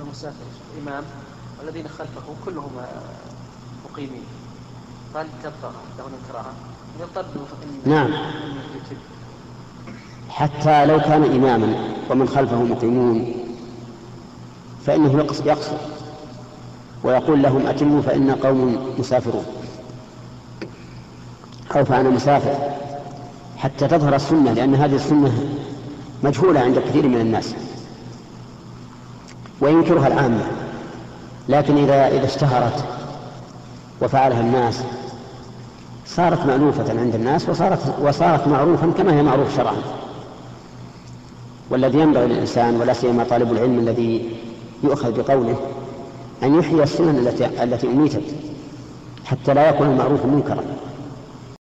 المسافر إمام والذين خلفه كلهم مقيمين. قال تبقى لهم الكراهة نعم. حتى لو كان إماما ومن خلفه مقيمون فإنه يقصر. ويقول لهم أتموا فإن قوم مسافرون. أو فأنا مسافر. حتى تظهر السنة لأن هذه السنة مجهولة عند كثير من الناس. وينكرها العامة. لكن إذا إذا اشتهرت وفعلها الناس صارت مألوفة عند الناس وصارت وصارت معروفا كما هي معروف شرعا. والذي ينبغي للإنسان ولا سيما طالب العلم الذي يؤخذ بقوله أن يحيي السنن التي التي أميتت حتى لا يكون المعروف منكرا.